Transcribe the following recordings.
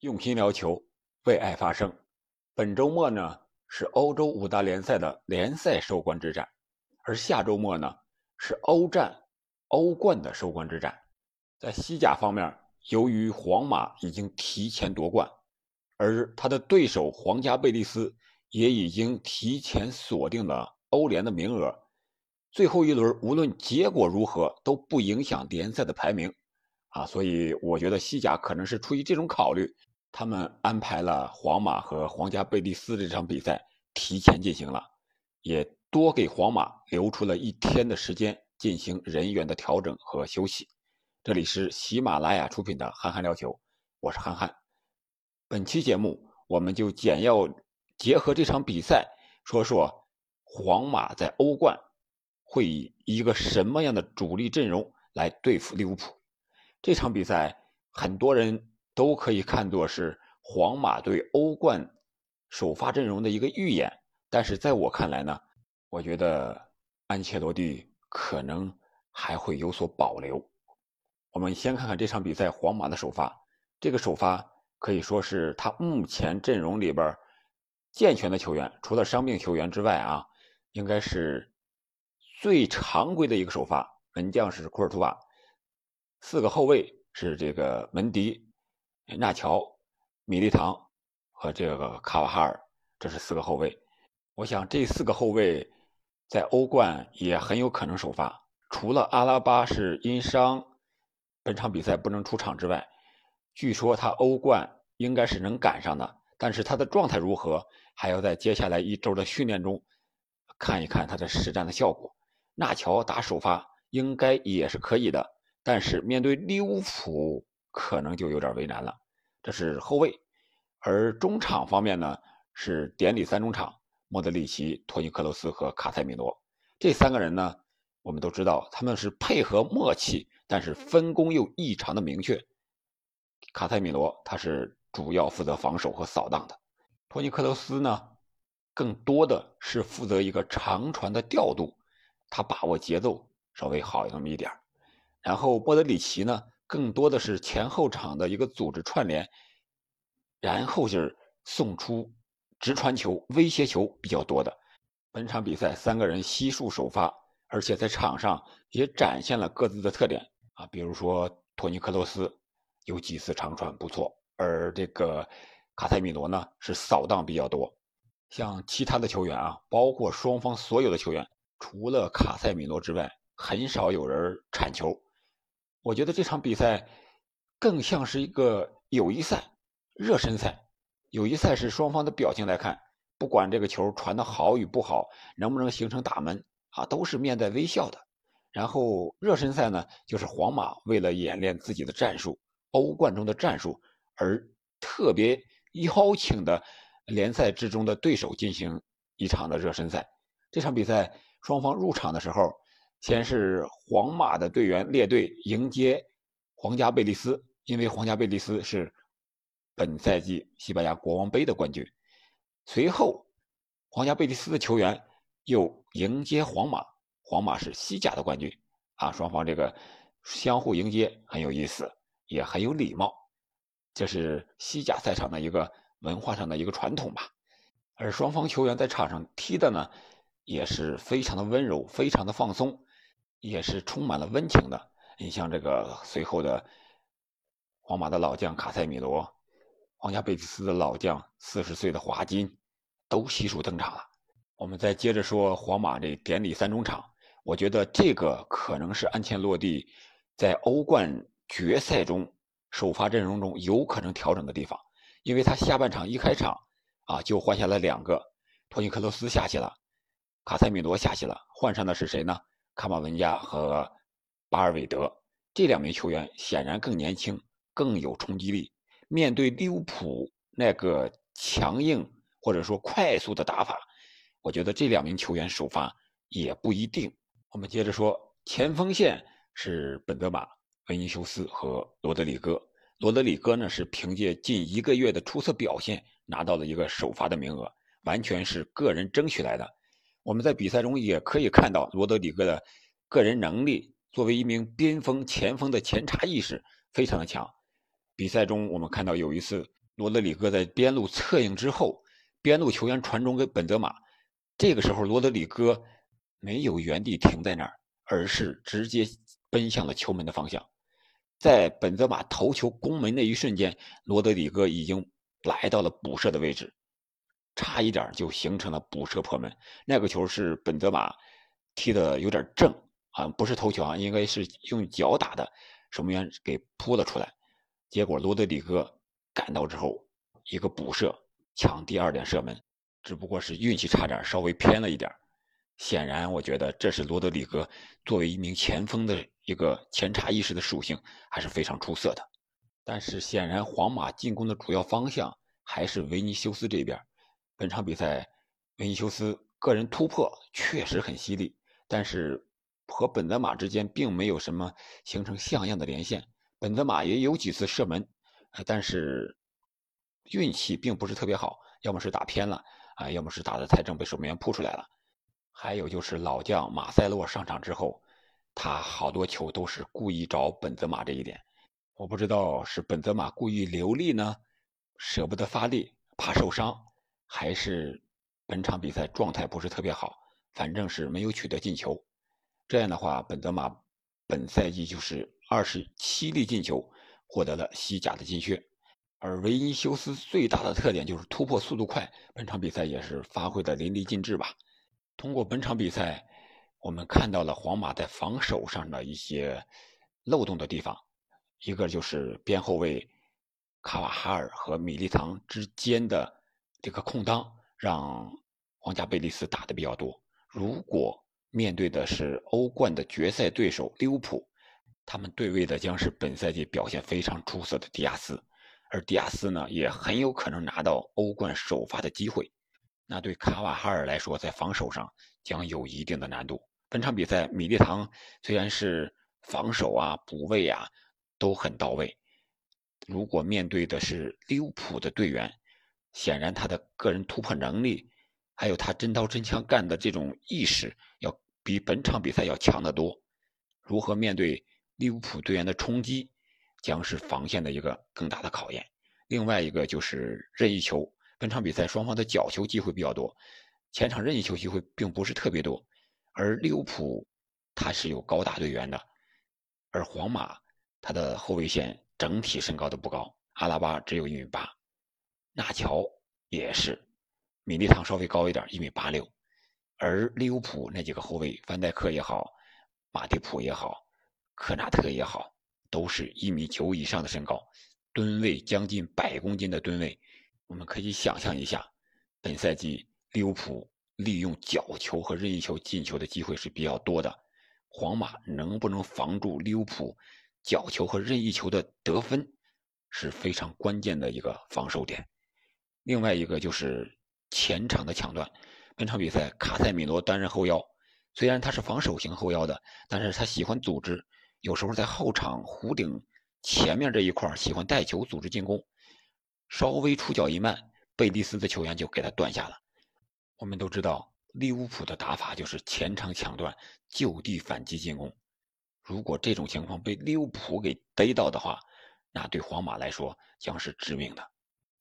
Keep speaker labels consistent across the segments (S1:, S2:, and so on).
S1: 用心聊球，为爱发声。本周末呢是欧洲五大联赛的联赛收官之战，而下周末呢是欧战、欧冠的收官之战。在西甲方面，由于皇马已经提前夺冠，而他的对手皇家贝蒂斯也已经提前锁定了欧联的名额。最后一轮无论结果如何都不影响联赛的排名，啊，所以我觉得西甲可能是出于这种考虑，他们安排了皇马和皇家贝蒂斯这场比赛提前进行了，也多给皇马留出了一天的时间进行人员的调整和休息。这里是喜马拉雅出品的《憨憨聊球》，我是憨憨。本期节目我们就简要结合这场比赛说说皇马在欧冠。会以一个什么样的主力阵容来对付利物浦？这场比赛很多人都可以看作是皇马对欧冠首发阵容的一个预演，但是在我看来呢，我觉得安切洛蒂可能还会有所保留。我们先看看这场比赛皇马的首发，这个首发可以说是他目前阵容里边健全的球员，除了伤病球员之外啊，应该是。最常规的一个首发，门将是库尔图瓦，四个后卫是这个门迪、纳乔、米利唐和这个卡瓦哈尔，这是四个后卫。我想这四个后卫在欧冠也很有可能首发，除了阿拉巴是因伤本场比赛不能出场之外，据说他欧冠应该是能赶上的，但是他的状态如何，还要在接下来一周的训练中看一看他的实战的效果。纳乔打首发应该也是可以的，但是面对利物浦可能就有点为难了。这是后卫，而中场方面呢是典礼三中场：莫德里奇、托尼克罗斯和卡塞米罗。这三个人呢，我们都知道他们是配合默契，但是分工又异常的明确。卡塞米罗他是主要负责防守和扫荡的，托尼克罗斯呢更多的是负责一个长传的调度。他把握节奏稍微好那么一点然后莫德里奇呢，更多的是前后场的一个组织串联，然后就是送出直传球、威胁球比较多的。本场比赛三个人悉数首发，而且在场上也展现了各自的特点啊，比如说托尼克罗斯有几次长传不错，而这个卡塞米罗呢是扫荡比较多。像其他的球员啊，包括双方所有的球员。除了卡塞米罗之外，很少有人铲球。我觉得这场比赛更像是一个友谊赛、热身赛。友谊赛是双方的表情来看，不管这个球传的好与不好，能不能形成打门啊，都是面带微笑的。然后热身赛呢，就是皇马为了演练自己的战术、欧冠中的战术而特别邀请的联赛之中的对手进行一场的热身赛。这场比赛。双方入场的时候，先是皇马的队员列队迎接皇家贝蒂斯，因为皇家贝蒂斯是本赛季西班牙国王杯的冠军。随后，皇家贝蒂斯的球员又迎接皇马，皇马是西甲的冠军。啊，双方这个相互迎接很有意思，也很有礼貌，这是西甲赛场的一个文化上的一个传统吧。而双方球员在场上踢的呢？也是非常的温柔，非常的放松，也是充满了温情的。你像这个随后的皇马的老将卡塞米罗，皇家贝蒂斯的老将四十岁的华金，都悉数登场了。我们再接着说皇马这典礼三中场，我觉得这个可能是安切洛蒂在欧冠决赛中首发阵容中有可能调整的地方，因为他下半场一开场啊就换下了两个，托尼克罗斯下去了。卡塞米罗下去了，换上的是谁呢？卡马文加和巴尔韦德这两名球员显然更年轻，更有冲击力。面对利物浦那个强硬或者说快速的打法，我觉得这两名球员首发也不一定。我们接着说，前锋线是本泽马、维尼修斯和罗德里戈。罗德里戈呢是凭借近一个月的出色表现拿到了一个首发的名额，完全是个人争取来的。我们在比赛中也可以看到罗德里戈的个人能力，作为一名边锋前锋的前插意识非常的强。比赛中我们看到有一次罗德里戈在边路策应之后，边路球员传中给本泽马，这个时候罗德里戈没有原地停在那儿，而是直接奔向了球门的方向。在本泽马头球攻门那一瞬间，罗德里戈已经来到了补射的位置，差一点就形成了补射破门。那个球是本泽马踢的有点正啊，不是头球啊，应该是用脚打的，守门员给扑了出来，结果罗德里戈。赶到之后，一个补射抢第二点射门，只不过是运气差点，稍微偏了一点。显然，我觉得这是罗德里戈作为一名前锋的一个前插意识的属性还是非常出色的。但是，显然皇马进攻的主要方向还是维尼修斯这边。本场比赛，维尼修斯个人突破确实很犀利，但是和本泽马之间并没有什么形成像样的连线。本泽马也有几次射门。但是运气并不是特别好，要么是打偏了啊，要么是打的太正被守门员扑出来了。还有就是老将马塞洛上场之后，他好多球都是故意找本泽马这一点，我不知道是本泽马故意留力呢，舍不得发力怕受伤，还是本场比赛状态不是特别好，反正是没有取得进球。这样的话，本泽马本赛季就是二十七粒进球。获得了西甲的金靴，而维尼修斯最大的特点就是突破速度快，本场比赛也是发挥的淋漓尽致吧。通过本场比赛，我们看到了皇马在防守上的一些漏洞的地方，一个就是边后卫卡瓦哈尔和米利唐之间的这个空当，让皇家贝利斯打的比较多。如果面对的是欧冠的决赛对手利物浦，他们对位的将是本赛季表现非常出色的迪亚斯，而迪亚斯呢，也很有可能拿到欧冠首发的机会。那对卡瓦哈尔来说，在防守上将有一定的难度。本场比赛，米利唐虽然是防守啊、补位啊都很到位，如果面对的是利物浦的队员，显然他的个人突破能力，还有他真刀真枪干的这种意识，要比本场比赛要强得多。如何面对？利物浦队员的冲击将是防线的一个更大的考验。另外一个就是任意球，本场比赛双方的角球机会比较多，前场任意球机会并不是特别多。而利物浦他是有高大队员的，而皇马他的后卫线整体身高都不高，阿拉巴只有一米八，纳乔也是，米利唐稍微高一点，一米八六，而利物浦那几个后卫，范戴克也好，马蒂普也好。科纳特也好，都是一米九以上的身高，吨位将近百公斤的吨位。我们可以想象一下，本赛季利物浦利用角球和任意球进球的机会是比较多的，皇马能不能防住利物浦角球和任意球的得分，是非常关键的一个防守点。另外一个就是前场的抢断，本场比赛卡塞米罗担任后腰，虽然他是防守型后腰的，但是他喜欢组织。有时候在后场弧顶前面这一块喜欢带球组织进攻，稍微出脚一慢，贝蒂斯的球员就给他断下了。我们都知道利物浦的打法就是前场抢断，就地反击进攻。如果这种情况被利物浦给逮到的话，那对皇马来说将是致命的。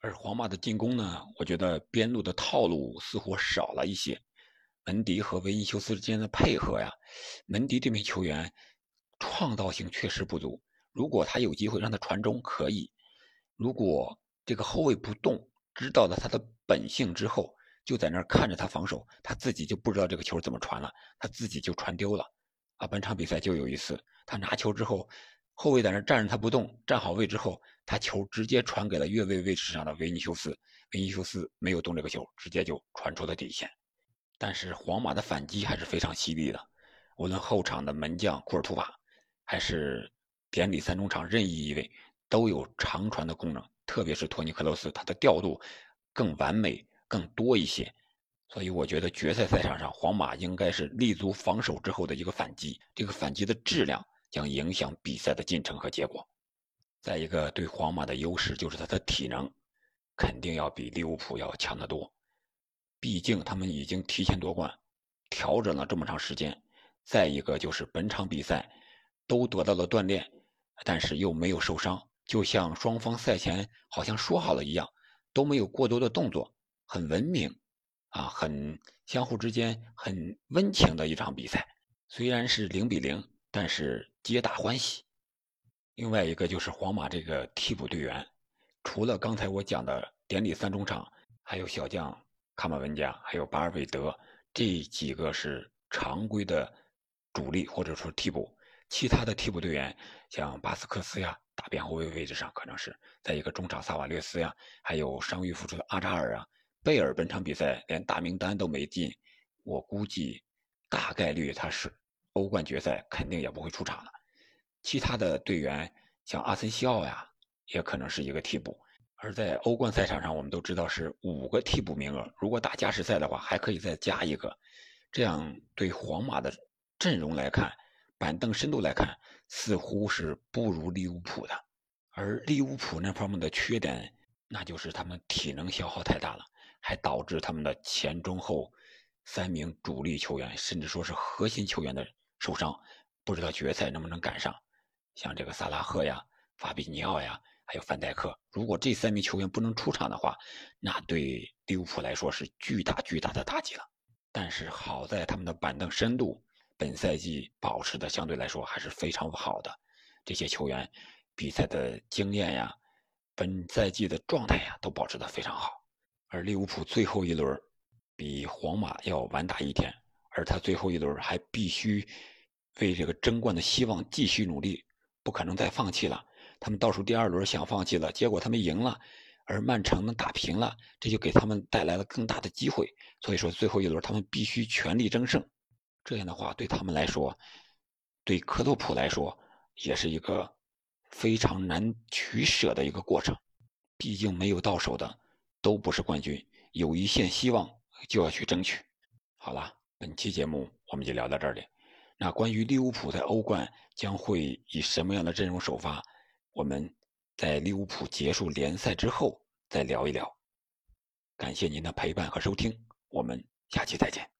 S1: 而皇马的进攻呢，我觉得边路的套路似乎少了一些。门迪和维尼修斯之间的配合呀，门迪这名球员。创造性确实不足。如果他有机会让他传中，可以；如果这个后卫不动，知道了他的本性之后，就在那儿看着他防守，他自己就不知道这个球怎么传了，他自己就传丢了。啊，本场比赛就有一次，他拿球之后，后卫在那站着他不动，站好位之后，他球直接传给了越位位置上的维尼修斯，维尼修斯没有动这个球，直接就传出了底线。但是皇马的反击还是非常犀利的，无论后场的门将库尔图瓦。还是典礼三中场任意一位都有长传的功能，特别是托尼克罗斯，他的调度更完美、更多一些。所以我觉得决赛赛场上，皇马应该是立足防守之后的一个反击，这个反击的质量将影响比赛的进程和结果。再一个，对皇马的优势就是他的体能肯定要比利物浦要强得多，毕竟他们已经提前夺冠，调整了这么长时间。再一个就是本场比赛。都得到了锻炼，但是又没有受伤，就像双方赛前好像说好了一样，都没有过多的动作，很文明，啊，很相互之间很温情的一场比赛。虽然是零比零，但是皆大欢喜。另外一个就是皇马这个替补队员，除了刚才我讲的典礼三中场，还有小将卡马文加，还有巴尔韦德这几个是常规的主力或者说替补。其他的替补队员像巴斯克斯呀，打边后卫位置上可能是；在一个中场萨瓦略斯呀，还有伤愈复出的阿扎尔啊，贝尔本场比赛连大名单都没进，我估计大概率他是欧冠决赛肯定也不会出场了。其他的队员像阿森西奥呀，也可能是一个替补。而在欧冠赛场上，我们都知道是五个替补名额，如果打加时赛的话，还可以再加一个。这样对皇马的阵容来看，板凳深度来看，似乎是不如利物浦的。而利物浦那方面的缺点，那就是他们体能消耗太大了，还导致他们的前中后三名主力球员，甚至说是核心球员的受伤，不知道决赛能不能赶上。像这个萨拉赫呀、法比尼奥呀，还有范戴克，如果这三名球员不能出场的话，那对利物浦来说是巨大巨大的打击了。但是好在他们的板凳深度，本赛季保持的相对来说还是非常好的。这些球员比赛的经验呀，本赛季的状态呀，都保持的非常好。而利物浦最后一轮比皇马要晚打一天，而他最后一轮还必须为这个争冠的希望继续努力。不可能再放弃了。他们倒数第二轮想放弃了，结果他们赢了，而曼城呢打平了，这就给他们带来了更大的机会。所以说最后一轮他们必须全力争胜。这样的话对他们来说，对克洛普来说也是一个非常难取舍的一个过程。毕竟没有到手的都不是冠军，有一线希望就要去争取。好了，本期节目我们就聊到这里。那关于利物浦在欧冠将会以什么样的阵容首发，我们在利物浦结束联赛之后再聊一聊。感谢您的陪伴和收听，我们下期再见。